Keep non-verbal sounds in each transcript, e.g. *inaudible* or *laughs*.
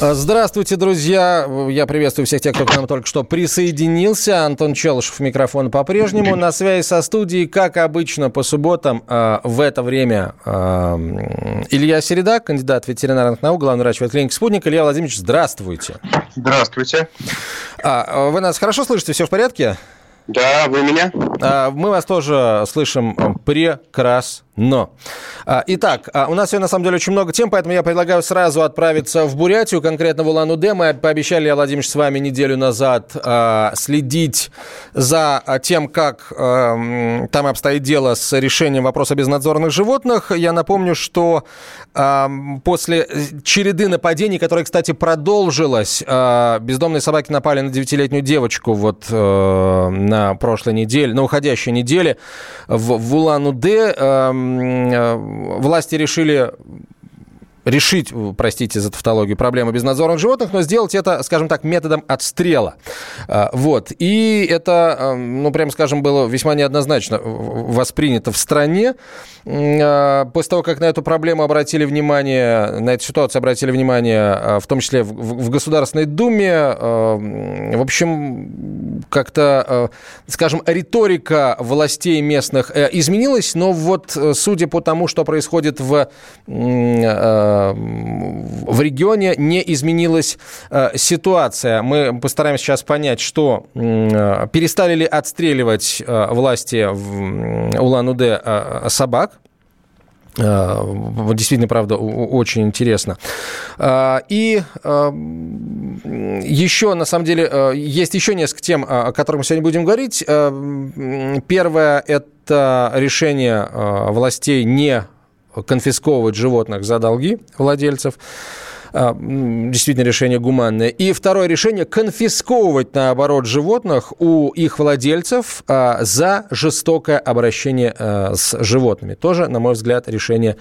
Здравствуйте, друзья. Я приветствую всех тех, кто к нам только что присоединился. Антон Челышев, микрофон по-прежнему. На связи со студией, как обычно, по субботам э, в это время э, Илья Середа, кандидат ветеринарных наук, главный врач ветклиники «Спутник». Илья Владимирович, здравствуйте. Здравствуйте. А, вы нас хорошо слышите? Все в порядке? Да, вы меня? А, мы вас тоже слышим прекрасно. Но. А, итак, а, у нас сегодня на самом деле очень много тем, поэтому я предлагаю сразу отправиться в Бурятию, конкретно в Улан-Удэ. Мы пообещали, я, с вами неделю назад следить за тем, как там обстоит дело с решением вопроса безнадзорных животных. Я напомню, что после череды нападений, которая, кстати, продолжилась, бездомные собаки напали на 9-летнюю девочку вот на прошлой неделе, на уходящей неделе в, Улан-Удэ Э, власти решили решить, простите за тавтологию, проблему безнадзорных животных, но сделать это, скажем так, методом отстрела. А, вот. И это, э, ну, прям скажем, было весьма неоднозначно воспринято в стране. А, после того, как на эту проблему обратили внимание, на эту ситуацию обратили внимание, а, в том числе в Государственной Думе, в общем, как-то, скажем, риторика властей местных э, изменилась, но вот судя по тому, что происходит в в регионе не изменилась э, ситуация. Мы постараемся сейчас понять, что э, перестали ли отстреливать э, власти Улан-Удэ собак, Действительно, правда, очень интересно. И еще, на самом деле, есть еще несколько тем, о которых мы сегодня будем говорить. Первое – это решение властей не конфисковывать животных за долги владельцев. А, действительно решение гуманное. И второе решение – конфисковывать, наоборот, животных у их владельцев а, за жестокое обращение а, с животными. Тоже, на мой взгляд, решение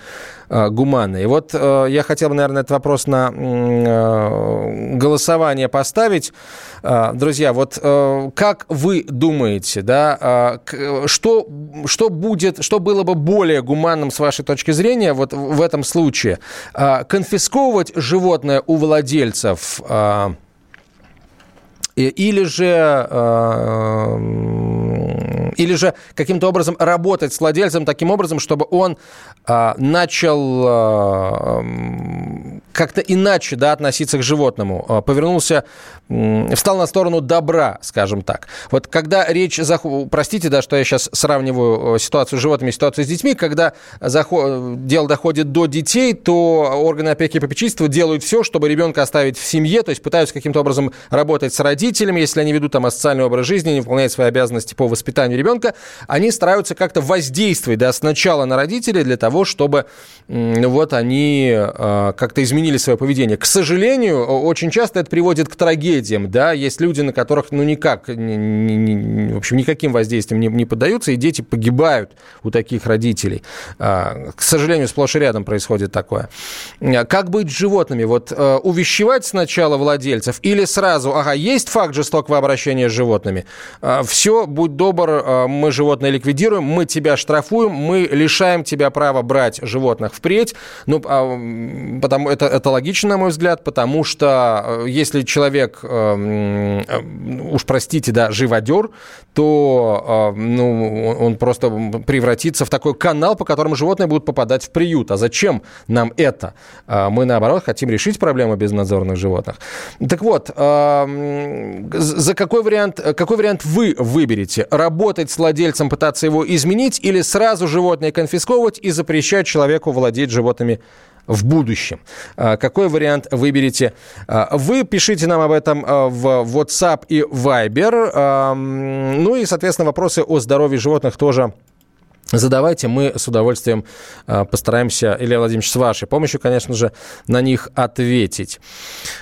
гуманное. И вот я хотел бы, наверное, этот вопрос на голосование поставить. Друзья, вот как вы думаете, да, что, что будет, что было бы более гуманным с вашей точки зрения вот в этом случае? Конфисковывать животное у владельцев или же, или же каким-то образом работать с владельцем таким образом, чтобы он а, начал как-то иначе да, относиться к животному, повернулся, встал на сторону добра, скажем так. Вот когда речь, заход... простите, да, что я сейчас сравниваю ситуацию с животными, ситуацию с детьми, когда заход... дело доходит до детей, то органы опеки и попечительства делают все, чтобы ребенка оставить в семье, то есть пытаются каким-то образом работать с родителями, если они ведут там асоциальный образ жизни, не выполняют свои обязанности по воспитанию ребенка, они стараются как-то воздействовать, да, сначала на родителей для того, чтобы вот они э, как-то изменили свое поведение. К сожалению, очень часто это приводит к трагедиям. Да? Есть люди, на которых ну, никак, ни, ни, ни, в общем, никаким воздействием не, не поддаются, и дети погибают у таких родителей. А, к сожалению, сплошь и рядом происходит такое. Как быть с животными? Вот э, увещевать сначала владельцев или сразу, ага, есть факт жестокого обращения с животными, а, все, будь добр, мы животное ликвидируем, мы тебя штрафуем, мы лишаем тебя права брать животных впредь, ну, а, потому это это логично, на мой взгляд, потому что э, если человек, э, э, уж простите, да, живодер, то ну, он просто превратится в такой канал, по которому животные будут попадать в приют. А зачем нам это? Мы, наоборот, хотим решить проблему безнадзорных животных. Так вот, за какой вариант, какой вариант вы выберете? Работать с владельцем, пытаться его изменить или сразу животное конфисковывать и запрещать человеку владеть животными в будущем. А, какой вариант выберете а, вы? Пишите нам об этом а, в WhatsApp и Viber. Ну и, соответственно, вопросы о здоровье животных тоже задавайте, мы с удовольствием постараемся, Илья Владимирович, с вашей помощью, конечно же, на них ответить.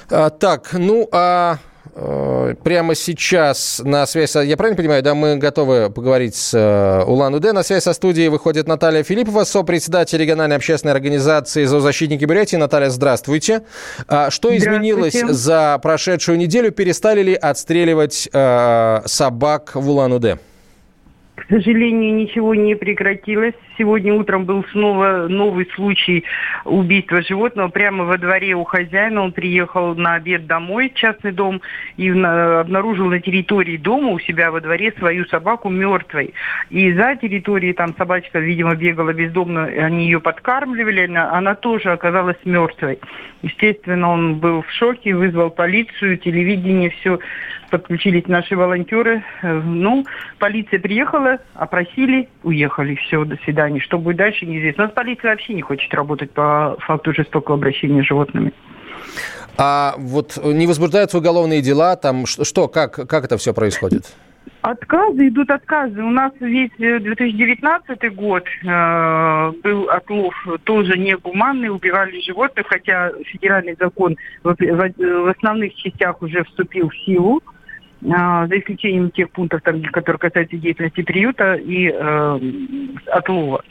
Так, ну а прямо сейчас на связь, я правильно понимаю, да, мы готовы поговорить с э, Улан-Удэ. На связь со студией выходит Наталья Филиппова, сопредседатель региональной общественной организации «Зоозащитники Бурятии». Наталья, здравствуйте. А что изменилось за прошедшую неделю? Перестали ли отстреливать э, собак в Улан-Удэ? К сожалению, ничего не прекратилось. Сегодня утром был снова новый случай убийства животного прямо во дворе у хозяина. Он приехал на обед домой, частный дом, и обнаружил на территории дома у себя во дворе свою собаку мертвой. И за территорией там собачка, видимо, бегала бездомно, они ее подкармливали, она тоже оказалась мертвой. Естественно, он был в шоке, вызвал полицию, телевидение, все подключились наши волонтеры. Э, ну, полиция приехала, опросили, уехали. Все, до свидания. Что будет дальше, неизвестно. У нас полиция вообще не хочет работать по факту жестокого обращения с животными. А вот не возбуждаются уголовные дела, там что, как, как это все происходит? Отказы, идут отказы. У нас весь 2019 э, год э, был отлов тоже негуманный, убивали животных, хотя федеральный закон в, в, в основных частях уже вступил в силу. А, за исключением тех пунктов, там, которые касаются деятельности приюта и э, отлова.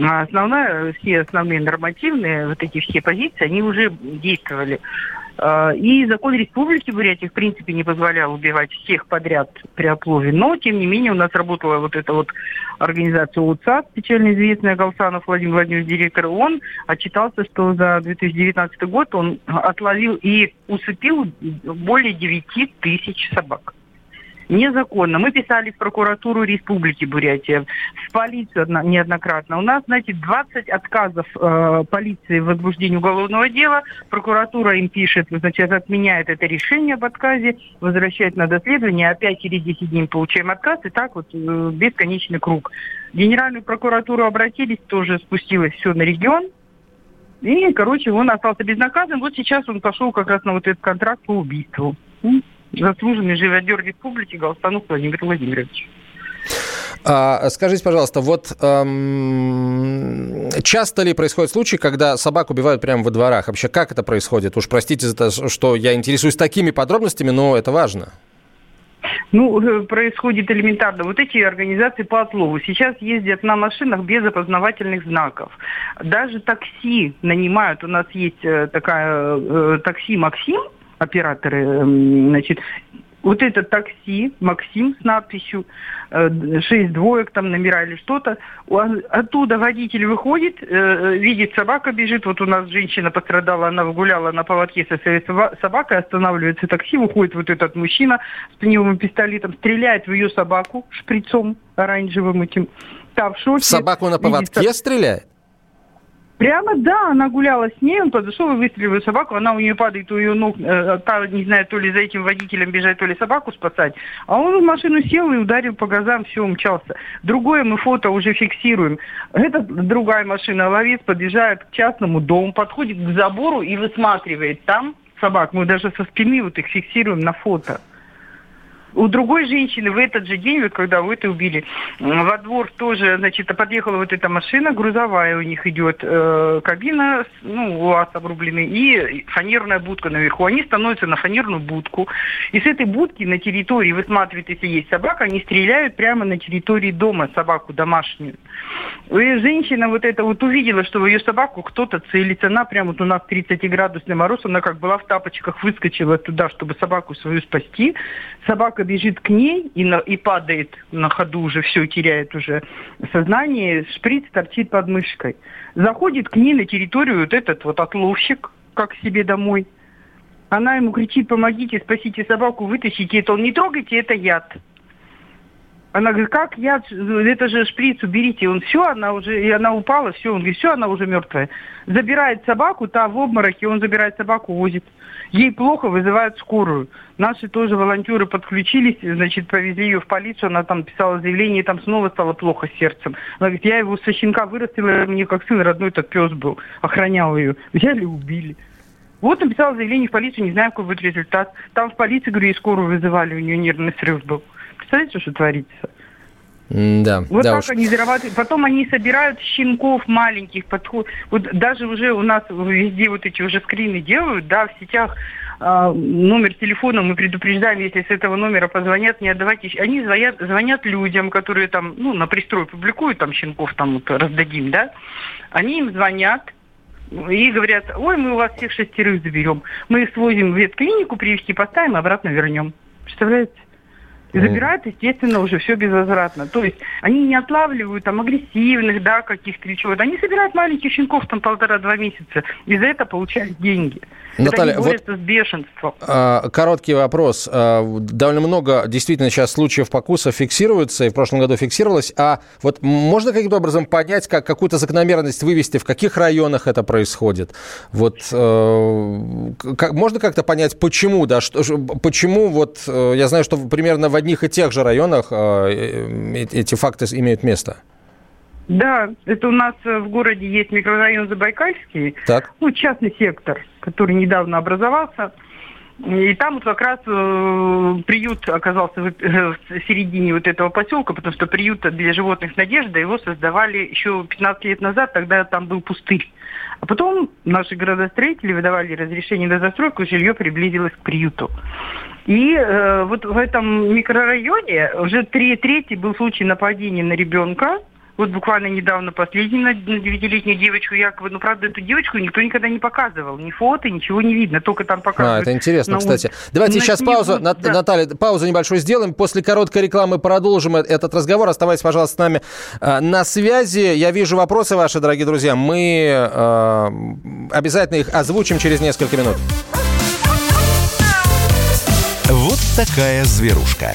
А основная, все основные нормативные, вот эти все позиции, они уже действовали. А, и закон Республики Бурятии, в принципе, не позволял убивать всех подряд при оплове. Но, тем не менее, у нас работала вот эта вот организация УЦАС, печально известная Галсанов Владимир Владимирович, директор, он отчитался, что за 2019 год он отловил и усыпил более 9 тысяч собак незаконно. Мы писали в прокуратуру Республики Бурятия, в полицию неоднократно. У нас, знаете, 20 отказов э, полиции в возбуждении уголовного дела. Прокуратура им пишет, значит, отменяет это решение об отказе, возвращает на доследование, опять через 10 дней получаем отказ, и так вот э, бесконечный круг. В Генеральную прокуратуру обратились, тоже спустилось все на регион, и, короче, он остался безнаказанным. Вот сейчас он пошел как раз на вот этот контракт по убийству заслуженный живодер республики Галстанук Владимир Владимирович. А, скажите, пожалуйста, вот эм, часто ли происходят случаи, когда собак убивают прямо во дворах? Вообще, как это происходит? Уж простите за то, что я интересуюсь такими подробностями, но это важно. Ну, э, происходит элементарно. Вот эти организации по отлову сейчас ездят на машинах без опознавательных знаков. Даже такси нанимают. У нас есть э, такая э, такси «Максим», операторы, эм, значит, вот это такси, Максим с надписью, э, шесть двоек, там номера или что-то, оттуда водитель выходит, э, видит, собака бежит, вот у нас женщина пострадала, она гуляла на поводке со своей собакой, останавливается такси, выходит вот этот мужчина с пневмовым пистолетом, стреляет в ее собаку шприцом оранжевым этим, та в шоке. Собаку на поводке видит, стреляет? Прямо, да, она гуляла с ней, он подошел и выстрелил собаку, она у нее падает, у ее ног, э, та, не знаю, то ли за этим водителем бежать, то ли собаку спасать. А он в машину сел и ударил по газам, все, умчался. Другое мы фото уже фиксируем. Это другая машина, ловец подъезжает к частному дому, подходит к забору и высматривает там собак. Мы даже со спины вот их фиксируем на фото. У другой женщины в этот же день, когда вот и убили, во двор тоже, значит, подъехала вот эта машина, грузовая у них идет, э, кабина, ну, УАЗ обрубленный, и фанерная будка наверху. Они становятся на фанерную будку, и с этой будки на территории высматривают, если есть собака, они стреляют прямо на территории дома собаку домашнюю. И женщина вот это вот увидела, что в ее собаку кто-то целится. Она прямо вот у нас 30-градусный мороз, она как была в тапочках, выскочила туда, чтобы собаку свою спасти. Собака бежит к ней и, на, и падает на ходу уже, все, теряет уже сознание. Шприц торчит под мышкой. Заходит к ней на территорию вот этот вот отловщик, как себе домой. Она ему кричит, помогите, спасите собаку, вытащите это. Он не трогайте, это яд. Она говорит, как я, это же шприц, уберите. Он все, она уже, и она упала, все. Он говорит, все, она уже мертвая. Забирает собаку, та в обмороке, он забирает собаку, возит. Ей плохо, вызывают скорую. Наши тоже волонтеры подключились, значит, повезли ее в полицию, она там писала заявление, и там снова стало плохо с сердцем. Она говорит, я его со щенка вырастила, мне как сын родной этот пес был, охранял ее. Взяли убили. Вот написала заявление в полицию, не знаю, какой будет результат. Там в полиции, говорю, и скорую вызывали, у нее нервный срыв был. Представляете, что творится? Да, вот да так уж. они зарабатывают. Потом они собирают щенков маленьких. Подход... Вот даже уже у нас везде вот эти уже скрины делают, да, в сетях а, номер телефона мы предупреждаем, если с этого номера позвонят, не отдавайте. Они звонят, звонят людям, которые там, ну, на пристрой публикуют, там, щенков там вот раздадим, да. Они им звонят, и говорят, ой, мы у вас всех шестерых заберем. Мы их свозим в ветклинику, привезти поставим, обратно вернем. Представляете? И забирают, естественно, уже все безвозвратно. То есть они не отлавливают там агрессивных, да, каких-то или чего-то. Они собирают маленьких щенков там полтора-два месяца. И за это получают деньги. Наталья, это вот, с бешенством. А, короткий вопрос. А, довольно много действительно сейчас случаев покуса фиксируется, и в прошлом году фиксировалось. А вот можно каким-то образом понять, как какую-то закономерность вывести, в каких районах это происходит? Вот э, как, можно как-то понять, почему, да, что, почему вот э, я знаю, что примерно в одних и тех же районах э, эти факты имеют место? Да, это у нас в городе есть микрорайон Забайкальский, так. ну, частный сектор, который недавно образовался. И там вот как раз э, приют оказался в, э, в середине вот этого поселка, потому что приют для животных «Надежда» его создавали еще 15 лет назад, тогда там был пустырь. А потом наши градостроители выдавали разрешение на застройку, жилье приблизилось к приюту. И э, вот в этом микрорайоне уже три, третий был случай нападения на ребенка. Вот буквально недавно последний на, 9-летнюю девочку якобы. Но, правда, эту девочку никто никогда не показывал. Ни фото, ничего не видно. Только там показывают. А, это интересно, кстати. Давайте на сейчас снегу, паузу. Да. Наталья, паузу небольшую сделаем. После короткой рекламы продолжим этот разговор. Оставайтесь, пожалуйста, с нами на связи. Я вижу вопросы ваши, дорогие друзья. Мы э, обязательно их озвучим через несколько минут. Вот такая зверушка.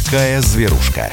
Такая зверушка.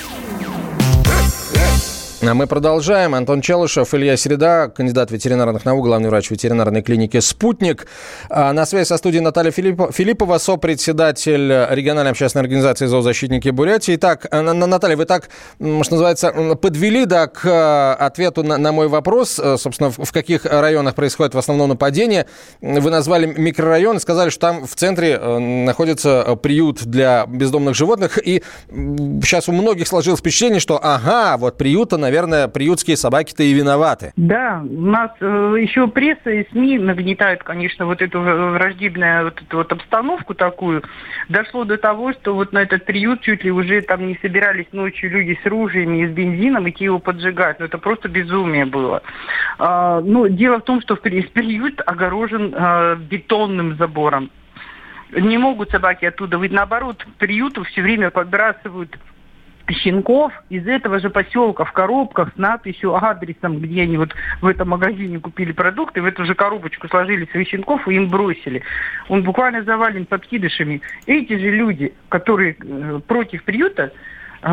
А мы продолжаем. Антон Челышев, Илья Середа, кандидат ветеринарных наук, главный врач ветеринарной клиники «Спутник». А на связи со студией Наталья Филиппова, сопредседатель региональной общественной организации «Зоозащитники Бурятии». Итак, Наталья, вы так, что называется, подвели да, к ответу на, на мой вопрос, собственно, в каких районах происходит в основном нападение. Вы назвали микрорайон, сказали, что там в центре находится приют для бездомных животных. И сейчас у многих сложилось впечатление, что ага, вот приюта, наверное, наверное, приютские собаки-то и виноваты. Да, у нас э, еще пресса и СМИ нагнетают, конечно, вот эту враждебную вот эту вот обстановку такую. Дошло до того, что вот на этот приют чуть ли уже там не собирались ночью люди с ружьями и с бензином идти его поджигать. Ну, это просто безумие было. А, ну, дело в том, что *laughs* приют огорожен а, бетонным забором. Не могут собаки оттуда выйти. Наоборот, приюту все время подбрасывают щенков из этого же поселка в коробках с надписью адресом, где они вот в этом магазине купили продукты, в эту же коробочку сложили своих щенков и им бросили. Он буквально завален подкидышами. Эти же люди, которые э, против приюта,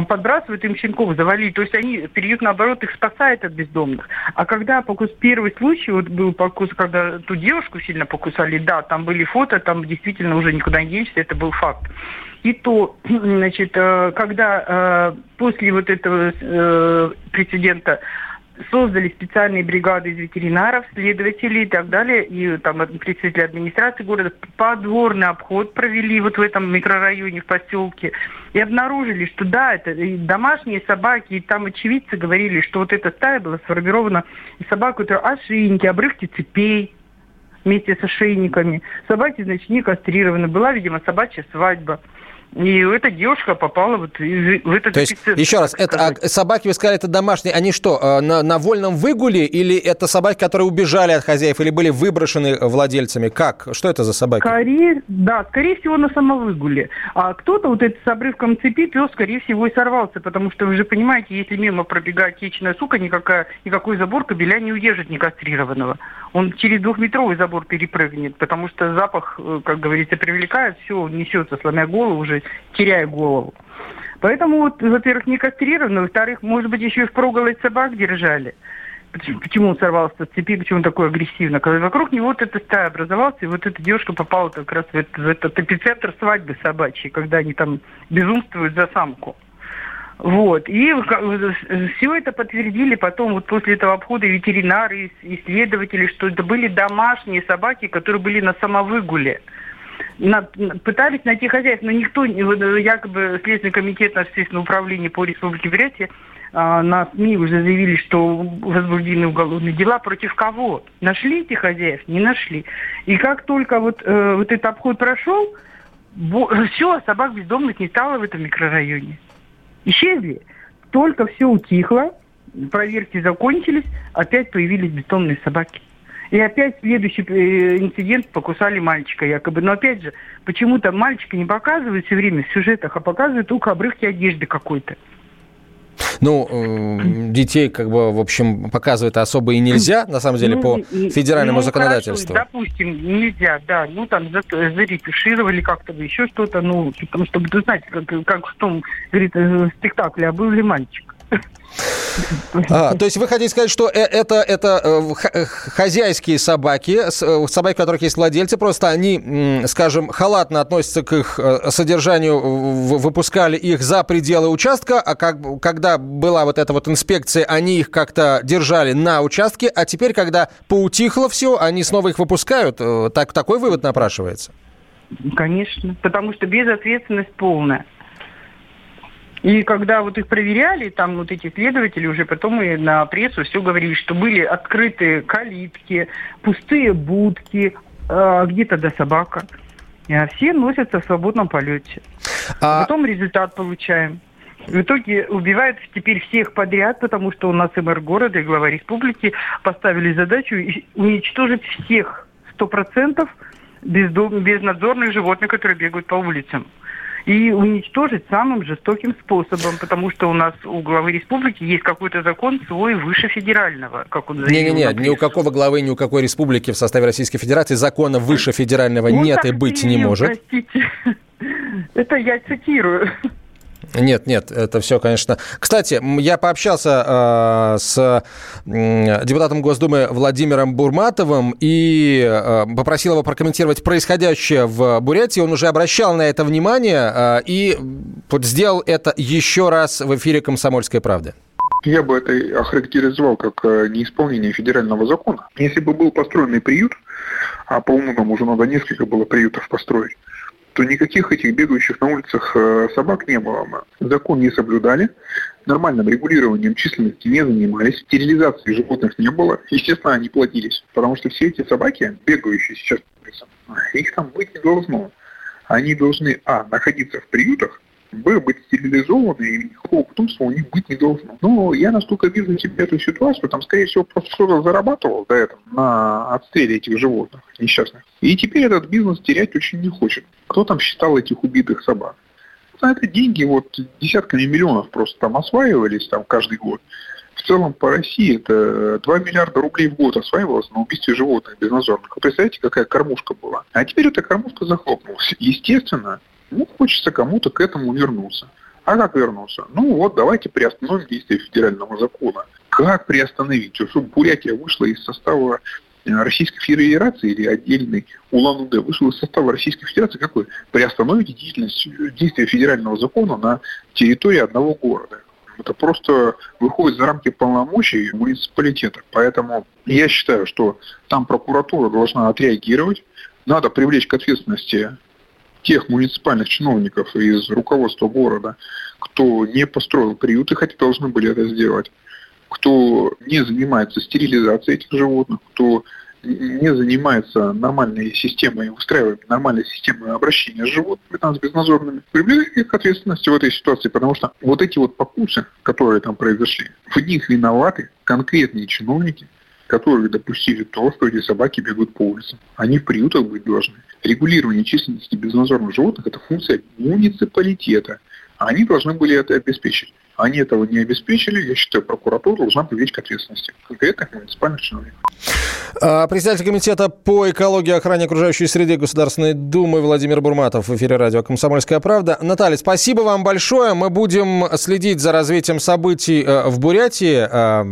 подбрасывают им щенков, завалить. То есть они, приют, наоборот, их спасает от бездомных. А когда покус, первый случай, вот был покус, когда ту девушку сильно покусали, да, там были фото, там действительно уже никуда не денешься, это был факт. И то, *clears throat* значит, э, когда э, после вот этого э, прецедента создали специальные бригады из ветеринаров, следователей и так далее, и там представители администрации города подворный обход провели вот в этом микрорайоне, в поселке, и обнаружили, что да, это домашние собаки, и там очевидцы говорили, что вот эта стая была сформирована из собак, которые ошейники, обрывки цепей, вместе с ошейниками. Собаки, значит, не кастрированы. Была, видимо, собачья свадьба. И эта девушка попала вот в этот То есть, эпицентр, еще раз, это, сказать. а собаки, вы сказали, это домашние, они что, э, на, на вольном выгуле или это собаки, которые убежали от хозяев или были выброшены владельцами? Как? Что это за собаки? Скорее, да, скорее всего, на самовыгуле. А кто-то вот этот с обрывком цепи пес, скорее всего, и сорвался, потому что вы же понимаете, если мимо пробегает хищная сука, никакая, никакой забор кобеля не удержит некастрированного. Он через двухметровый забор перепрыгнет, потому что запах, э, как говорится, привлекает, все, несется, сломя голову, уже теряя голову. Поэтому, вот, во-первых, не кастрировано, во-вторых, может быть, еще и впроголодь собак держали. Почему, он сорвался с цепи, почему он такой агрессивно? Когда вокруг него вот эта стая образовалась, и вот эта девушка попала как раз в этот, в этот эпицентр свадьбы собачьей, когда они там безумствуют за самку. Вот. И все это подтвердили потом, вот после этого обхода ветеринары, ис- исследователи, что это были домашние собаки, которые были на самовыгуле. На- пытались найти хозяев, но никто, якобы Следственный комитет Общественного управления по Республике Бурятия а, на СМИ уже заявили, что возбуждены уголовные дела. Против кого? Нашли этих хозяев? Не нашли. И как только вот, э, вот этот обход прошел, все, собак бездомных не стало в этом микрорайоне. Исчезли. Только все утихло, проверки закончились, опять появились бетонные собаки. И опять следующий э, инцидент покусали мальчика якобы. Но опять же, почему-то мальчика не показывают все время в сюжетах, а показывают только обрывки одежды какой-то. Ну, э, детей, как бы, в общем, показывать особо и нельзя, на самом деле, Ну, по федеральному ну, законодательству. хорошо, допустим, нельзя, да. Ну, там за- заретушировали как-то, еще что-то, ну, потому что, вы знаете, как, как в том, говорит, э, спектакле, а был ли мальчик? А, то есть вы хотите сказать, что э- это, это э, э, хозяйские собаки, собаки, у которых есть владельцы, просто они, скажем, халатно относятся к их содержанию, выпускали их за пределы участка, а как, когда была вот эта вот инспекция, они их как-то держали на участке, а теперь, когда поутихло все, они снова их выпускают. Так, такой вывод напрашивается. Конечно, потому что безответственность полная. И когда вот их проверяли, там вот эти следователи уже потом и на прессу все говорили, что были открытые калитки, пустые будки, а где-то до собака. И, а все носятся в свободном полете. А- Потом результат получаем. В итоге убивают теперь всех подряд, потому что у нас и мэр города, и глава республики поставили задачу уничтожить всех сто процентов бездом- безнадзорных животных, которые бегают по улицам. И уничтожить самым жестоким способом, потому что у нас у главы республики есть какой-то закон свой выше федерального, как он заявил. Не-не-не, ни у какого главы, ни у какой республики в составе Российской Федерации закона выше федерального Он нет и быть не может. Простите. *laughs* Это я цитирую. Нет, нет, это все, конечно. Кстати, я пообщался э, с м, депутатом Госдумы Владимиром Бурматовым и э, попросил его прокомментировать происходящее в Бурятии. Он уже обращал на это внимание э, и вот сделал это еще раз в эфире «Комсомольской правды». Я бы это охарактеризовал как э, неисполнение федерального закона. Если бы был построенный приют, а по-моему нам уже надо несколько было приютов построить, то никаких этих бегающих на улицах э, собак не было бы. Закон не соблюдали, нормальным регулированием численности не занимались, стерилизации животных не было. Естественно, они платились, потому что все эти собаки, бегающие сейчас их там быть не должно. Они должны, а, находиться в приютах, Б, быть стерилизованы, и никакого потомства у них быть не должно. Но я настолько вижу себе эту ситуацию, там, скорее всего, просто кто-то зарабатывал до этого на отстреле этих животных несчастных. И теперь этот бизнес терять очень не хочет. Кто там считал этих убитых собак? На это деньги вот десятками миллионов просто там осваивались там каждый год. В целом по России это 2 миллиарда рублей в год осваивалось на убийстве животных безнадзорных. Вы представляете, какая кормушка была? А теперь эта кормушка захлопнулась. Естественно, ну, хочется кому-то к этому вернуться. А как вернуться? Ну вот, давайте приостановим действие федерального закона. Как приостановить? Чтобы Бурятия вышла из состава э, Российской Федерации или отдельный Улан-Удэ вышел из состава Российской Федерации, как вы приостановите деятельность, э, действия федерального закона на территории одного города? Это просто выходит за рамки полномочий муниципалитета. Поэтому я считаю, что там прокуратура должна отреагировать, надо привлечь к ответственности тех муниципальных чиновников из руководства города, кто не построил приюты, хотя должны были это сделать, кто не занимается стерилизацией этих животных, кто не занимается нормальной системой, устраиваем нормальной системой обращения с животными, там, с безнадзорными, привлекает их к ответственности в этой ситуации, потому что вот эти вот покусы, которые там произошли, в них виноваты конкретные чиновники, которые допустили то, что эти собаки бегут по улицам. Они в приютах быть должны. Регулирование численности безнадзорных животных – это функция муниципалитета. Они должны были это обеспечить. Они этого не обеспечили, я считаю, прокуратура должна привлечь к ответственности конкретных муниципальных чиновников. А, председатель комитета по экологии и охране окружающей среды Государственной Думы Владимир Бурматов в эфире радио «Комсомольская правда». Наталья, спасибо вам большое. Мы будем следить за развитием событий э, в Бурятии. А,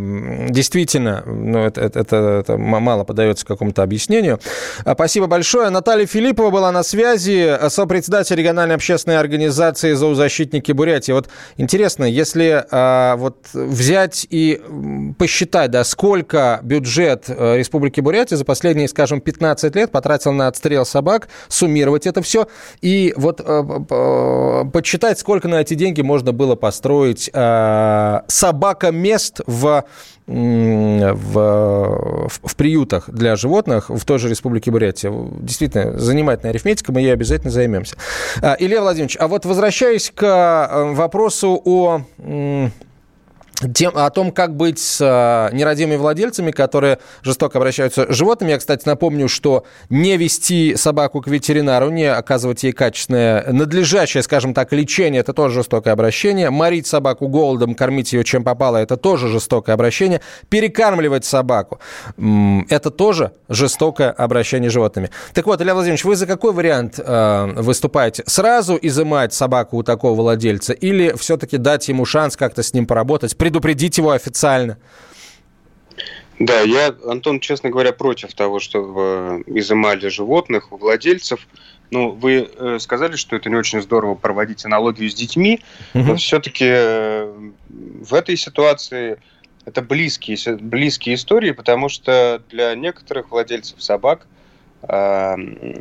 действительно, ну, это, это, это, мало подается какому-то объяснению. А, спасибо большое. Наталья Филиппова была на связи, сопредседатель региональной общественной организации «Зоозащитники Бурятии». Вот интересно, если вот взять и посчитать, да, сколько бюджет э, Республики Бурятия за последние, скажем, 15 лет потратил на отстрел собак, суммировать это все и вот э, э, подсчитать, сколько на эти деньги можно было построить э, собака-мест в в, в, в приютах для животных в той же Республике Бурятия. Действительно, занимательная арифметика, мы ей обязательно займемся. А, Илья Владимирович, а вот возвращаясь к э, вопросу о тем, о том, как быть с э, нерадивыми владельцами, которые жестоко обращаются с животными. Я, кстати, напомню, что не вести собаку к ветеринару, не оказывать ей качественное, надлежащее, скажем так, лечение – это тоже жестокое обращение. Морить собаку голодом, кормить ее чем попало – это тоже жестокое обращение. Перекармливать собаку – это тоже жестокое обращение с животными. Так вот, Илья Владимирович, вы за какой вариант э, выступаете? Сразу изымать собаку у такого владельца или все-таки дать ему шанс как-то с ним поработать, предупредить его официально. Да, я, Антон, честно говоря, против того, чтобы изымали животных у владельцев. Ну, вы э, сказали, что это не очень здорово проводить аналогию с детьми, угу. но все-таки э, в этой ситуации это близкие, близкие истории, потому что для некоторых владельцев собак э,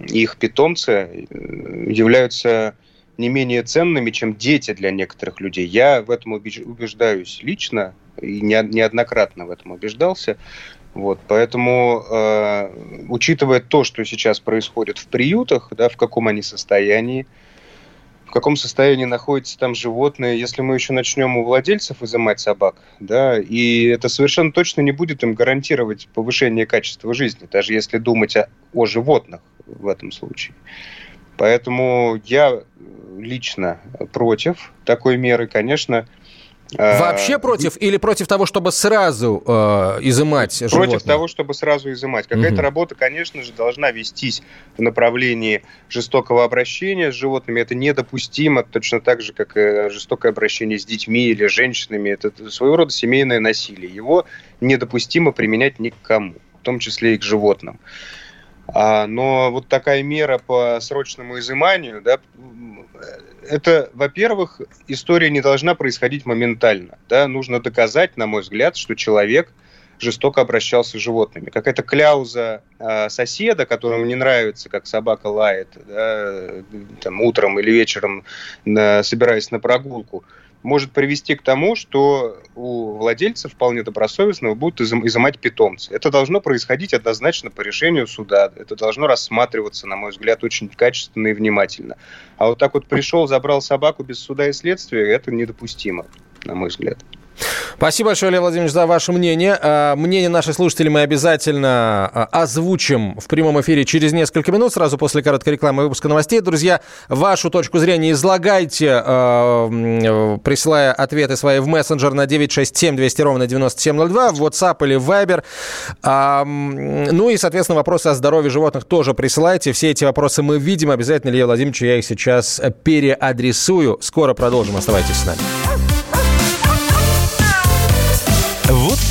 их питомцы являются не менее ценными, чем дети для некоторых людей. Я в этом убеждаюсь лично и неоднократно в этом убеждался. Вот, поэтому, э, учитывая то, что сейчас происходит в приютах, да, в каком они состоянии, в каком состоянии находятся там животные, если мы еще начнем у владельцев изымать собак, да, и это совершенно точно не будет им гарантировать повышение качества жизни, даже если думать о, о животных в этом случае. Поэтому я лично против такой меры, конечно. Э, Вообще против или против того, чтобы сразу э, изымать против животных? Против того, чтобы сразу изымать. Какая-то угу. работа, конечно же, должна вестись в направлении жестокого обращения с животными. Это недопустимо, точно так же, как и жестокое обращение с детьми или женщинами. Это своего рода семейное насилие. Его недопустимо применять никому, в том числе и к животным. А, но вот такая мера по срочному изыманию, да, это, во-первых, история не должна происходить моментально. Да? Нужно доказать, на мой взгляд, что человек жестоко обращался с животными. Какая-то кляуза э, соседа, которому не нравится, как собака лает да, там, утром или вечером, собираясь на прогулку – может привести к тому, что у владельца вполне добросовестного будут изымать питомцы. Это должно происходить однозначно по решению суда. Это должно рассматриваться, на мой взгляд, очень качественно и внимательно. А вот так вот пришел, забрал собаку без суда и следствия, это недопустимо, на мой взгляд. Спасибо большое, Лев Владимирович, за ваше мнение. А, мнение наших слушателей мы обязательно а, озвучим в прямом эфире через несколько минут, сразу после короткой рекламы выпуска новостей. Друзья, вашу точку зрения излагайте, а, присылая ответы свои в мессенджер на 967 200 ровно 9702, в WhatsApp или Viber. Ну и, соответственно, вопросы о здоровье животных тоже присылайте. Все эти вопросы мы видим. Обязательно, Илья Владимирович, я их сейчас переадресую. Скоро продолжим. Оставайтесь с нами.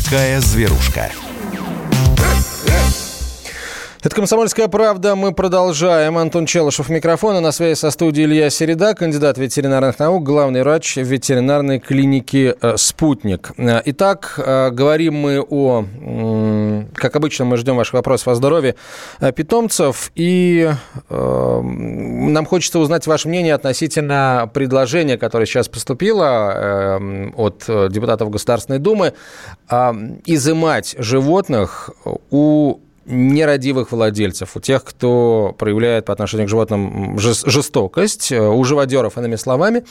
Такая зверушка. Это «Комсомольская правда». Мы продолжаем. Антон Челышев микрофона. На связи со студией Илья Середа, кандидат ветеринарных наук, главный врач ветеринарной клиники э, «Спутник». Э, итак, э, говорим мы о... Как обычно, мы ждем ваших вопросов о здоровье питомцев. И нам хочется узнать ваше мнение относительно предложения, которое сейчас поступило от депутатов Государственной Думы, изымать животных у нерадивых владельцев, у тех, кто проявляет по отношению к животным жестокость, э, у живодеров, иными словами.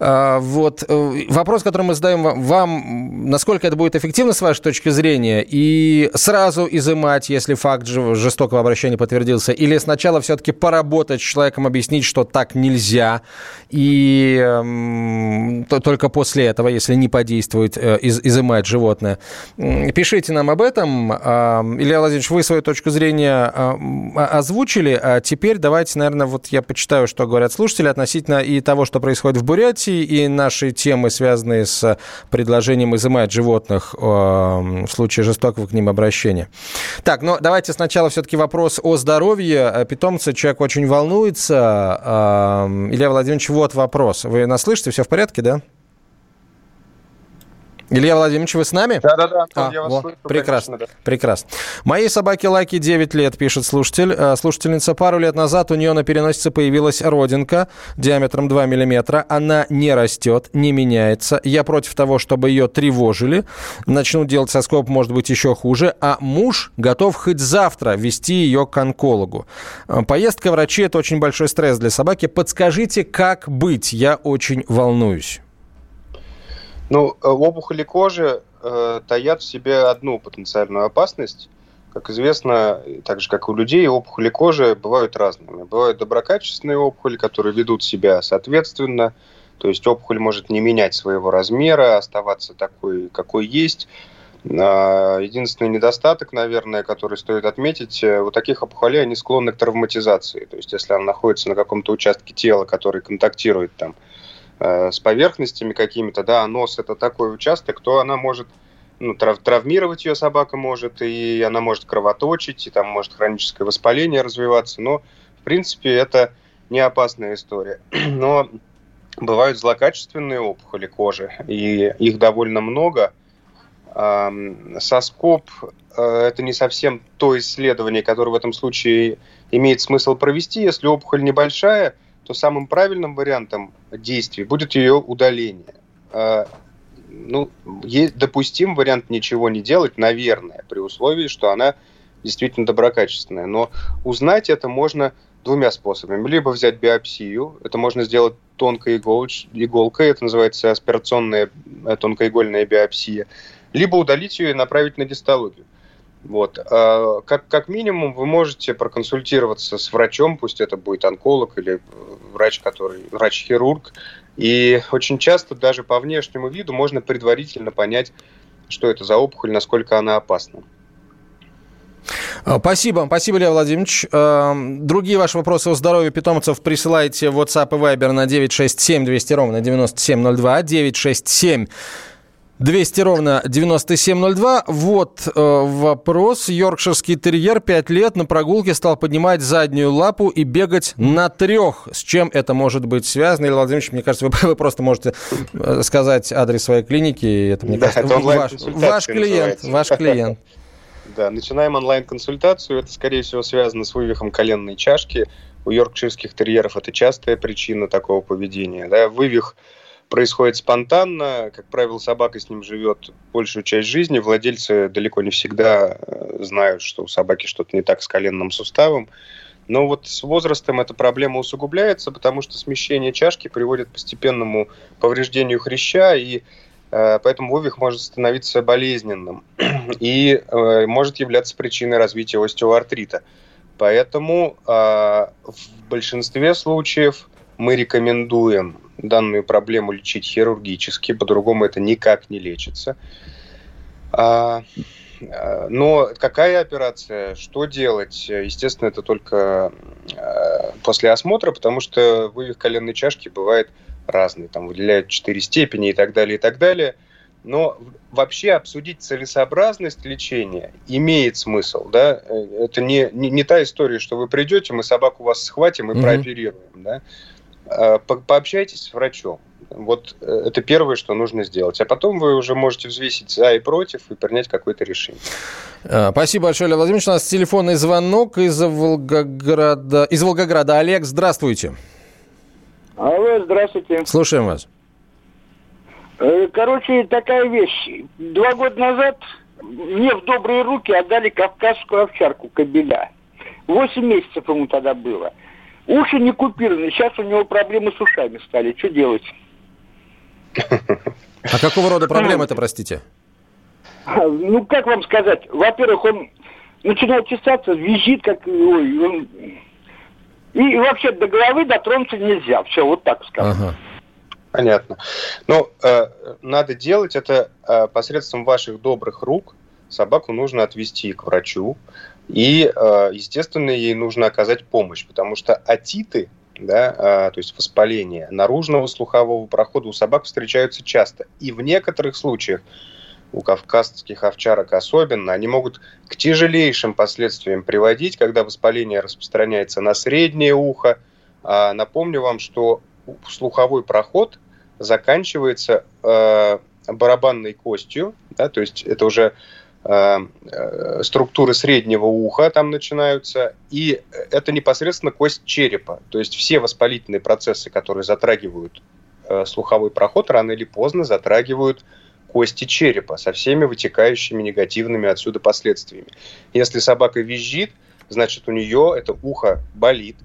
А, вот. Э, вопрос, который мы задаем вам, насколько это будет эффективно с вашей точки зрения, и сразу изымать, если факт жестокого обращения подтвердился, или сначала все-таки поработать с человеком, объяснить, что так нельзя, и то, только после этого, если не подействует, э, из, изымать животное. Пишите нам об этом. А, Илья Владимирович, вы свою точку зрения а, озвучили, а теперь давайте, наверное, вот я почитаю, что говорят слушатели относительно и того, что происходит в Бурятии, и нашей темы, связанные с предложением изымать животных в случае жестокого к ним обращения. Так, но давайте сначала все-таки вопрос о здоровье питомца. Человек очень волнуется. Илья Владимирович, вот вопрос. Вы нас слышите? Все в порядке, да? Илья Владимирович, вы с нами? Да-да-да, а, я вас вот, слышу. Прекрасно, конечно, да. прекрасно. Моей собаке Лаки 9 лет, пишет слушатель. Э, слушательница, пару лет назад у нее на переносице появилась родинка диаметром 2 миллиметра. Она не растет, не меняется. Я против того, чтобы ее тревожили. Начнут делать соскоб, может быть, еще хуже. А муж готов хоть завтра вести ее к онкологу. Э, поездка врачи – это очень большой стресс для собаки. Подскажите, как быть? Я очень волнуюсь. Ну, э, опухоли кожи э, таят в себе одну потенциальную опасность. Как известно, так же как у людей, опухоли кожи бывают разными. Бывают доброкачественные опухоли, которые ведут себя соответственно. То есть опухоль может не менять своего размера, оставаться такой, какой есть. А, единственный недостаток, наверное, который стоит отметить, э, у таких опухолей они склонны к травматизации. То есть если она находится на каком-то участке тела, который контактирует там, с поверхностями какими-то, да, а нос это такой участок, то она может ну, трав травмировать ее собака может, и она может кровоточить, и там может хроническое воспаление развиваться, но, в принципе, это не опасная история. *clears throat* Но бывают злокачественные опухоли кожи, и их довольно много. Соскоб э, – это не совсем то исследование, которое в этом случае имеет смысл провести. Если опухоль небольшая – то самым правильным вариантом действий будет ее удаление. А, ну, есть допустим вариант ничего не делать, наверное, при условии, что она действительно доброкачественная. Но узнать это можно двумя способами. Либо взять биопсию, это можно сделать тонкой иголч, иголкой, это называется аспирационная э, тонкоигольная биопсия, либо удалить ее и направить на гистологию. Вот. А, как, как минимум вы можете проконсультироваться с врачом, пусть это будет онколог или врач, который врач-хирург. И очень часто даже по внешнему виду можно предварительно понять, что это за опухоль, насколько она опасна. А, спасибо. Спасибо, Илья Владимирович. А, другие ваши вопросы о здоровье питомцев присылайте в WhatsApp и Viber на 967 200 ровно 9702 967 200 ровно 9702. Вот э, вопрос. Йоркширский терьер 5 лет на прогулке стал поднимать заднюю лапу и бегать на трех. С чем это может быть связано? Или, Владимир мне кажется, *laughs* вы, вы просто можете э, сказать адрес своей клиники. Это, мне да, кажется, это ваш, ваш клиент. Ваш клиент. *laughs* Да, начинаем онлайн-консультацию. Это, скорее всего, связано с вывихом коленной чашки. У йоркширских терьеров это частая причина такого поведения. Да, вывих происходит спонтанно. Как правило, собака с ним живет большую часть жизни. Владельцы далеко не всегда э, знают, что у собаки что-то не так с коленным суставом. Но вот с возрастом эта проблема усугубляется, потому что смещение чашки приводит к постепенному повреждению хряща, и э, поэтому вывих может становиться болезненным и э, может являться причиной развития остеоартрита. Поэтому э, в большинстве случаев мы рекомендуем данную проблему лечить хирургически, по-другому это никак не лечится. А, а, но какая операция, что делать? Естественно, это только а, после осмотра, потому что вывих коленной чашки бывает разный. Там выделяют четыре степени и так далее, и так далее. но вообще обсудить целесообразность лечения имеет смысл, да, это не, не, не та история, что вы придете, мы собаку вас схватим и mm-hmm. прооперируем, да, пообщайтесь с врачом, вот э, это первое, что нужно сделать. А потом вы уже можете взвесить за и против и принять какое-то решение. А, спасибо большое, Олег Владимирович. У нас телефонный звонок из Волгограда. Из Волгограда. Олег, здравствуйте. Алло, здравствуйте. Слушаем вас. Э, короче, такая вещь. Два года назад мне в добрые руки отдали кавказскую овчарку кобеля. Восемь месяцев ему тогда было. Уши не купированы. Сейчас у него проблемы с ушами стали. Что делать? А какого рода проблемы это, простите? Ну, как вам сказать? Во-первых, он начинает чесаться, визжит, как... Ой, он... И вообще до головы дотронуться нельзя. Все, вот так скажем. Ага. Понятно. Ну, э, надо делать это э, посредством ваших добрых рук. Собаку нужно отвести к врачу. И, э, естественно, ей нужно оказать помощь, потому что атиты, да, э, то есть воспаление наружного слухового прохода у собак встречаются часто. И в некоторых случаях у кавказских овчарок особенно, они могут к тяжелейшим последствиям приводить, когда воспаление распространяется на среднее ухо. А напомню вам, что слуховой проход заканчивается э, барабанной костью, да, то есть это уже структуры среднего уха там начинаются, и это непосредственно кость черепа. То есть все воспалительные процессы, которые затрагивают э, слуховой проход, рано или поздно затрагивают кости черепа со всеми вытекающими негативными отсюда последствиями. Если собака визжит, значит у нее это ухо болит,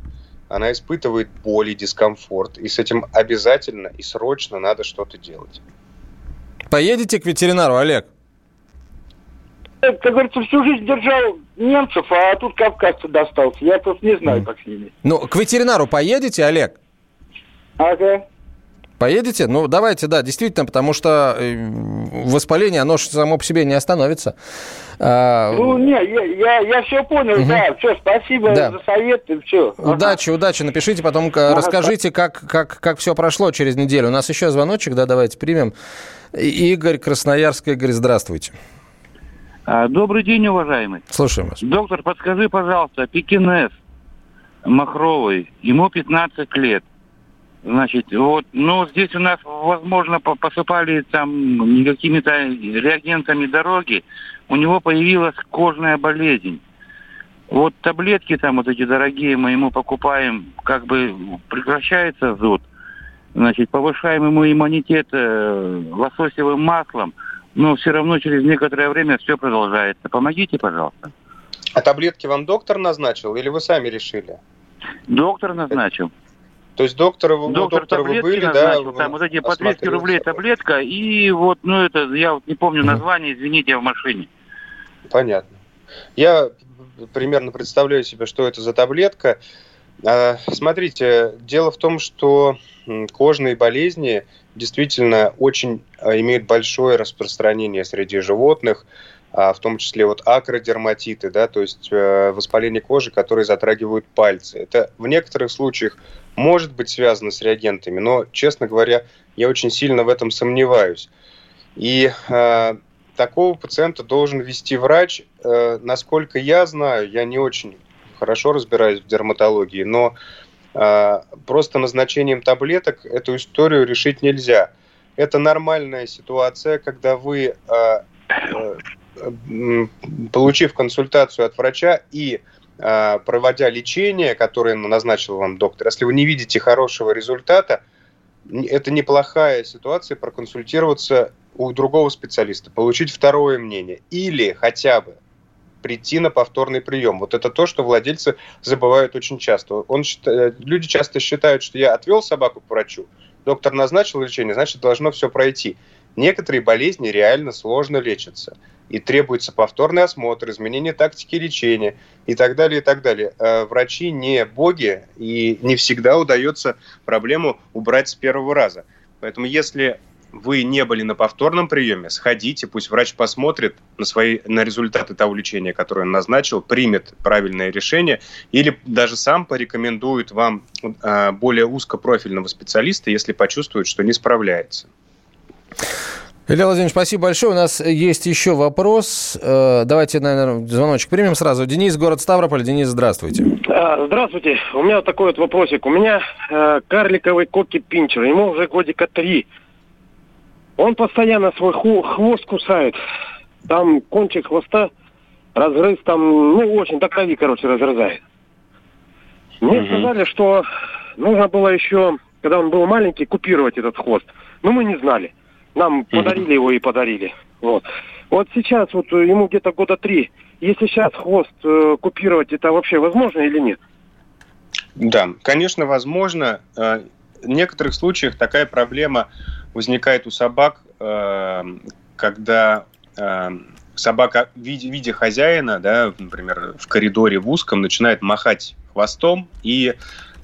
она испытывает боль и дискомфорт, и с этим обязательно и срочно надо что-то делать. Поедете к ветеринару, Олег? Как говорится, всю жизнь держал немцев, а тут кавказцы достался. Я просто не знаю, как с ними. Ну, к ветеринару поедете, Олег? Ага. Поедете? Ну, давайте, да, действительно, потому что э, воспаление, оно же само по себе не остановится. А... Ну, не, я, я, я все понял, угу. да, все, спасибо да. за советы, все. Удачи, ага. удачи, напишите, потом ага. расскажите, как, как, как все прошло через неделю. У нас еще звоночек, да, давайте примем. Игорь Красноярск, Игорь, здравствуйте. Добрый день, уважаемый. Слушаем вас. Доктор, подскажи, пожалуйста, пекинес махровый, ему 15 лет. Значит, вот, ну, здесь у нас, возможно, посыпали там какими-то реагентами дороги. У него появилась кожная болезнь. Вот таблетки там вот эти дорогие мы ему покупаем, как бы прекращается зуд. Значит, повышаем ему иммунитет э, лососевым маслом, но все равно через некоторое время все продолжается. Помогите, пожалуйста. А таблетки вам доктор назначил или вы сами решили? Доктор назначил. То есть доктора, вы, доктор, доктора вы были, назначил, да? Там вот эти по 200 рублей таблетка, и вот, ну это, я вот не помню название, извините, я в машине. Понятно. Я примерно представляю себе, что это за таблетка. А, смотрите, дело в том, что кожные болезни действительно очень а, имеют большое распространение среди животных, а, в том числе вот акродерматиты, да, то есть э, воспаление кожи, которые затрагивают пальцы. Это в некоторых случаях может быть связано с реагентами, но, честно говоря, я очень сильно в этом сомневаюсь. И э, такого пациента должен вести врач. Э, насколько я знаю, я не очень хорошо разбираюсь в дерматологии, но э, просто назначением таблеток эту историю решить нельзя. Это нормальная ситуация, когда вы, э, э, получив консультацию от врача и Э, проводя лечение, которое назначил вам доктор, если вы не видите хорошего результата, это неплохая ситуация проконсультироваться у другого специалиста, получить второе мнение или хотя бы прийти на повторный прием. Вот это то, что владельцы забывают очень часто. Он, э, люди часто считают, что я отвел собаку к врачу, доктор назначил лечение, значит, должно все пройти. Некоторые болезни реально сложно лечатся и требуется повторный осмотр, изменение тактики лечения и так далее, и так далее. Э, врачи не боги, и не всегда удается проблему убрать с первого раза. Поэтому если вы не были на повторном приеме, сходите, пусть врач посмотрит на, свои, на результаты того лечения, которое он назначил, примет правильное решение или даже сам порекомендует вам э, более узкопрофильного специалиста, если почувствует, что не справляется. Илья Владимирович, спасибо большое. У нас есть еще вопрос. Э, давайте, наверное, звоночек примем сразу. Денис, город Ставрополь. Денис, здравствуйте. А, здравствуйте. У меня такой вот вопросик. У меня э, карликовый коки-пинчер. Ему уже годика три. Он постоянно свой хвост кусает. Там кончик хвоста разрыв там, ну, очень до крови, короче, разрезает. Мне сказали, что нужно было еще, когда он был маленький, купировать этот хвост. Но мы не знали. Нам подарили его и подарили. Вот. Вот сейчас, вот э, ему где-то года три. Если сейчас хвост э, купировать, это вообще возможно или нет? Да, конечно, возможно. В некоторых случаях такая проблема возникает у собак, э, когда э, собака, видя, видя хозяина, да, например, в коридоре в узком, начинает махать хвостом и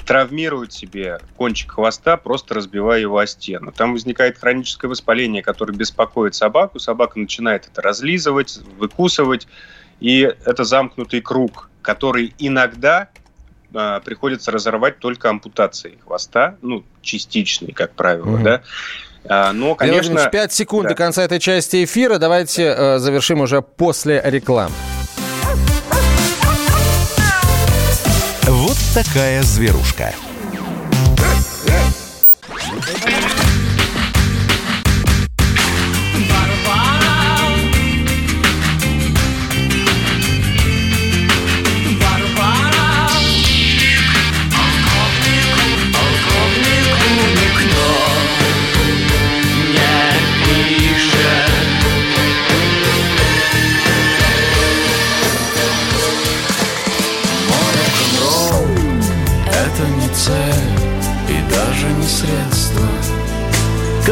травмирует себе кончик хвоста, просто разбивая его о стену. Там возникает хроническое воспаление, которое беспокоит собаку. Собака начинает это разлизывать, выкусывать. И это замкнутый круг, который иногда а, приходится разорвать только ампутацией хвоста, ну, частичной, как правило, Мгм. да. А, но, конечно... Владимирович, 5 секунд Да. до конца этой части эфира. Давайте э, завершим уже после рекламы. Вот такая зверушка.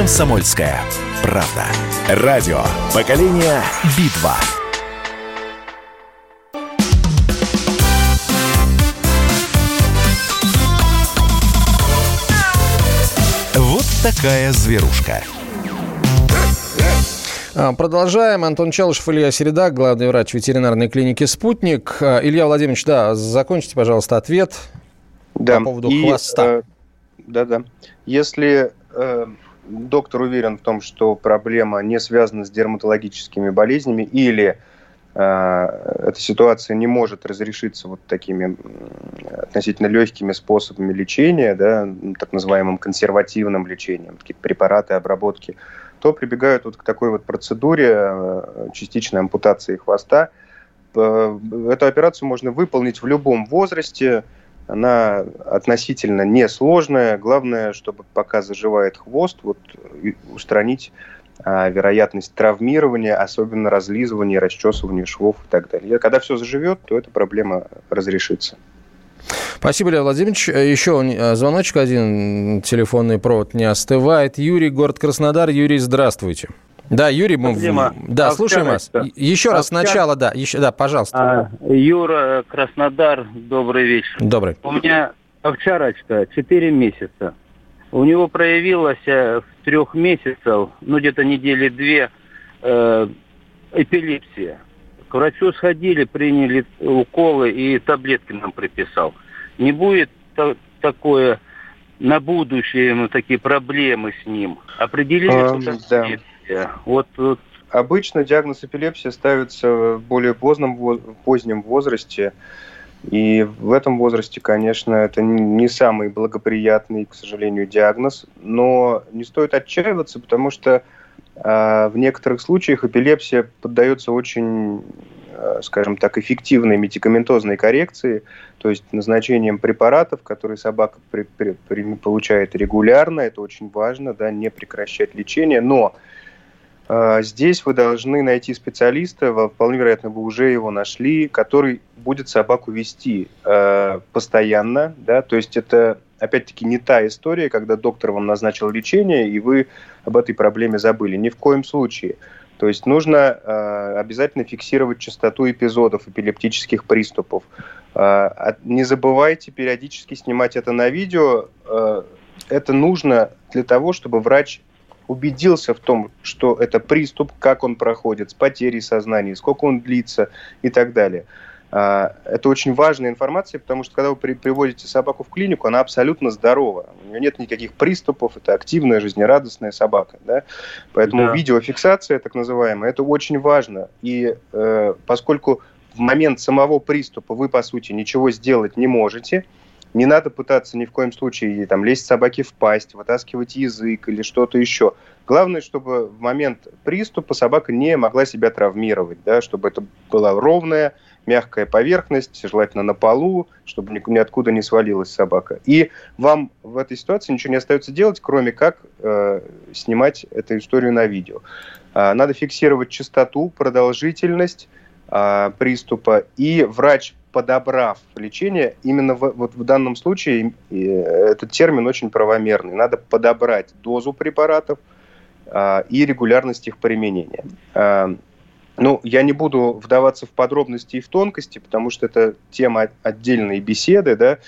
Комсомольская правда. Радио. Поколение Битва. Вот такая зверушка. А, Продолжаем. Антон Челышев, Илья Середа, главный врач ветеринарной клиники «Спутник». А, Илья Владимирович, да, закончите, пожалуйста, ответ Да. по поводу и, хвоста. э, Да-да. Если э, доктор уверен в том, что проблема не связана с дерматологическими болезнями или э, эта ситуация не может разрешиться вот такими относительно легкими способами лечения, да, так называемым консервативным лечением, какие-то препараты, обработки, то прибегают вот к такой вот процедуре э, частичной ампутации хвоста. Э, Эту операцию можно выполнить в любом возрасте, она относительно несложная. Главное, чтобы пока заживает хвост, вот устранить а, вероятность травмирования, особенно разлизывания, расчесывания швов и так далее. Когда все заживет, то эта проблема разрешится. Спасибо, Илья Владимирович. Э, Еще э, звоночек один, телефонный провод не остывает. Юрий, город Краснодар. Юрий, здравствуйте. Да, Юрий, мы... Проблема Да, слушаем вас. Еще раз сначала, да, еще, да, пожалуйста. А, Юра, Краснодар, добрый вечер. Добрый. У меня овчарочка 4 месяца. У него проявилась э, в трех месяцев, ну где-то недели две, э, эпилепсия. К врачу сходили, приняли уколы и таблетки нам приписал. Не будет та- такое на будущее ну, такие проблемы с ним. Определили, Эм, что да. Эпилепсия. Вот, вот Обычно диагноз эпилепсия ставится в более позднем, во- в позднем возрасте. И в этом возрасте, конечно, это не самый благоприятный, к сожалению, диагноз. Но не стоит отчаиваться, потому что а, в некоторых случаях эпилепсия поддается очень, а, скажем так, эффективной медикаментозной коррекции, то есть назначением препаратов, которые собака при- при- при- получает регулярно. Это очень важно, да, не прекращать лечение. Но Здесь вы должны найти специалиста, вполне вероятно, вы уже его нашли, который будет собаку вести э, постоянно, да, то есть это, опять-таки, не та история, когда доктор вам назначил лечение, и вы об этой проблеме забыли. Ни в коем случае. То есть нужно э, обязательно фиксировать частоту эпизодов эпилептических приступов. Не забывайте периодически снимать это на видео. Это нужно для того, чтобы врач убедился в том, что это приступ, как он проходит, с потерей сознания, сколько он длится и так далее. А, это очень важная информация, потому что когда вы при, приводите собаку в клинику, она абсолютно здорова. У нее нет никаких приступов, это активная, жизнерадостная собака. Да? Поэтому да. видеофиксация, так называемая, это очень важно. И э, поскольку в момент самого приступа вы, по сути, ничего сделать не можете, не надо пытаться ни в коем случае там, лезть собаке в пасть, вытаскивать язык или что-то еще. Главное, чтобы в момент приступа собака не могла себя травмировать, да, чтобы это была ровная, мягкая поверхность, желательно на полу, чтобы ниоткуда не свалилась собака. И вам в этой ситуации ничего не остается делать, кроме как э, снимать эту историю на видео. Э, надо фиксировать частоту, продолжительность э, приступа, и врач, подобрав лечение, именно в, вот в данном случае э, этот термин очень правомерный. Надо подобрать дозу препаратов э, и регулярность их применения. Э, ну, я не буду вдаваться в подробности и в тонкости, потому что это тема отдельной беседы, да.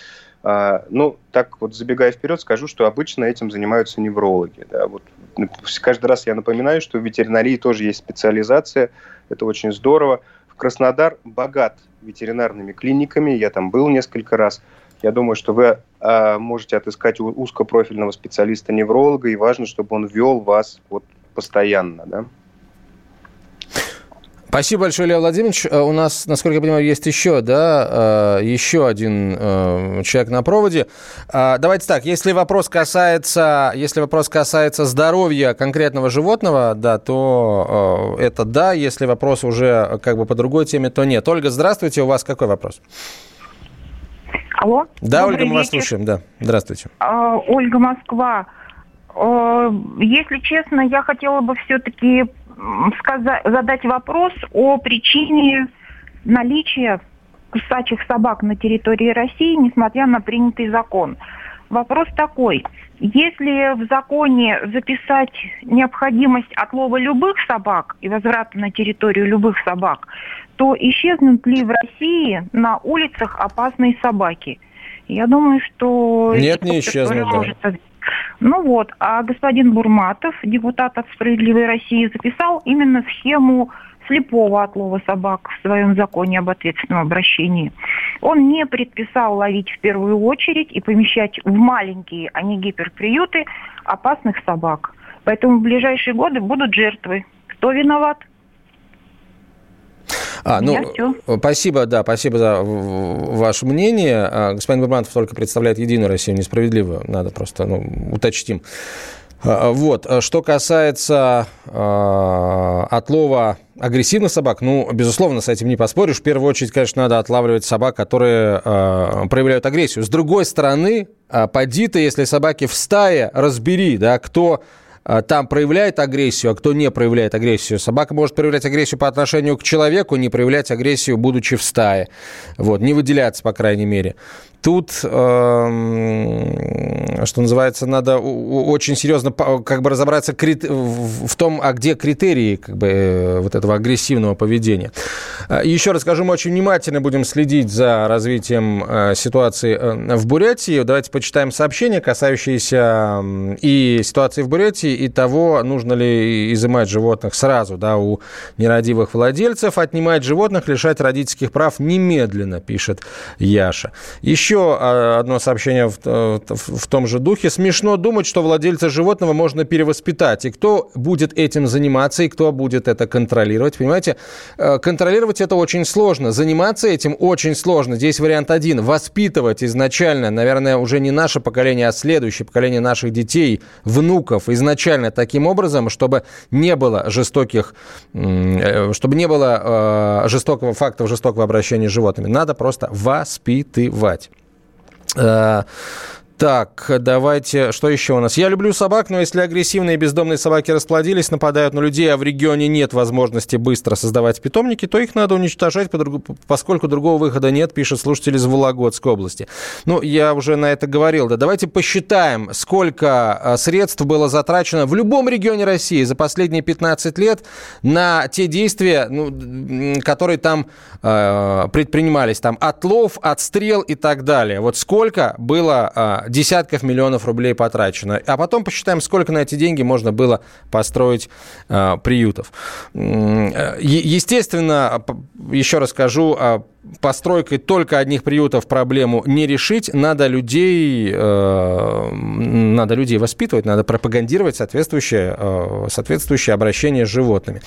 А, ну, так вот, забегая вперед, скажу, что обычно этим занимаются неврологи. Да. Вот, ну, каждый раз я напоминаю, что в ветеринарии тоже есть специализация, это очень здорово. Краснодар богат ветеринарными клиниками, я там был несколько раз. Я думаю, что вы а, можете отыскать узкопрофильного специалиста-невролога, и важно, чтобы он вел вас вот постоянно, да. Спасибо большое, Лев Владимирович. Э, у нас, насколько я понимаю, есть еще, да, э, еще один э, человек на проводе. Давайте так, если вопрос касается, если вопрос касается здоровья конкретного животного, да, то это да. Если вопрос уже как бы по другой теме, то нет. Ольга, здравствуйте. У вас какой вопрос? Алло. Да, Добрый Ольга, мы вас слушаем. Да, здравствуйте. А, Ольга, Москва. Если честно, я хотела бы все-таки сказать, задать вопрос о причине наличия кусачих собак на территории России, несмотря на принятый закон. Вопрос такой. Если в законе записать необходимость отлова любых собак и возврата на территорию любых собак, то исчезнут ли в России на улицах опасные собаки? Я думаю, что... Нет, не исчезнут, да. Ну вот, а господин Бурматов, депутат от «Справедливой России», записал именно схему слепого отлова собак в своем законе об ответственном обращении. Он не предписал ловить в первую очередь и помещать в маленькие, а не гиперприюты, опасных собак. Поэтому в ближайшие годы будут жертвы. Кто виноват? А, ну, спасибо, да, спасибо за ваше мнение. А, господин Бурмантов только представляет Единую Россию, несправедливую. Надо просто, ну, уточним. А, вот. Что касается э, отлова агрессивных собак, ну, безусловно, с этим не поспоришь. В первую очередь, конечно, надо отлавливать собак, которые э, проявляют агрессию. С другой стороны, э, поди ты, если собаки в стае, разбери, да, кто а, там проявляет агрессию, а кто не проявляет агрессию. Собака может проявлять агрессию по отношению к человеку, не проявлять агрессию, будучи в стае. Вот, не выделяться, по крайней мере. Тут, э, что называется, надо очень серьезно как бы разобраться в том, а где критерии как бы, э, вот этого агрессивного поведения. А, еще раз скажу, мы очень внимательно будем следить за развитием э, ситуации э, в Бурятии. Давайте почитаем сообщения, касающиеся и ситуации в Бурятии, и того, нужно ли изымать животных сразу да, у нерадивых владельцев, отнимать животных, лишать родительских прав немедленно, пишет Яша. Еще еще а, одно сообщение в, э, в, в том же духе. Смешно думать, что владельца животного можно перевоспитать. И кто будет этим заниматься, и кто будет это контролировать. Понимаете, э, контролировать это очень сложно. Заниматься этим очень сложно. Здесь вариант один. Воспитывать изначально, наверное, уже не наше поколение, а следующее поколение наших детей, внуков изначально таким образом, чтобы не было жестоких, э, чтобы не было жестокого фактов жестокого обращения с животными. Надо просто воспитывать. Э, так, давайте, что еще у нас? Я люблю собак, но если агрессивные бездомные собаки расплодились, нападают на людей, а в регионе нет возможности быстро создавать питомники, то их надо уничтожать, поскольку другого выхода нет, пишет слушатель из Вологодской области. Ну, я уже на это говорил, да. Давайте посчитаем, сколько а, средств было затрачено в любом регионе России за последние 15 лет на те действия, ну, которые там э, предпринимались. Там отлов, отстрел и так далее. Вот сколько было э, десятков миллионов рублей потрачено. А потом посчитаем, сколько на эти деньги можно было построить приютов. Естественно, еще раз скажу, постройкой только одних приютов проблему не решить. Надо людей, э, надо людей воспитывать, надо пропагандировать соответствующее, э, соответствующее обращение с животными.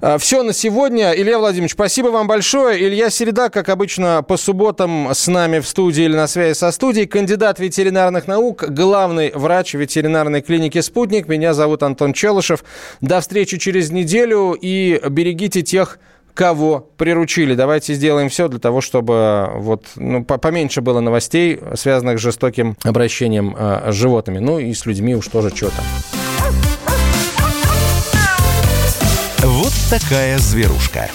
Э, все на сегодня. Илья Владимирович, спасибо вам большое. Илья Середа, как обычно, по субботам с нами в студии или на связи со студией. Кандидат ветеринарных наук, главный врач ветеринарной клиники «Спутник». Меня зовут Антон Челышев. До встречи через неделю и берегите тех, кого приручили. Давайте сделаем все для того, чтобы вот, ну, поменьше было новостей, связанных с жестоким обращением э, с животными. Ну и с людьми уж тоже что то Вот такая зверушка.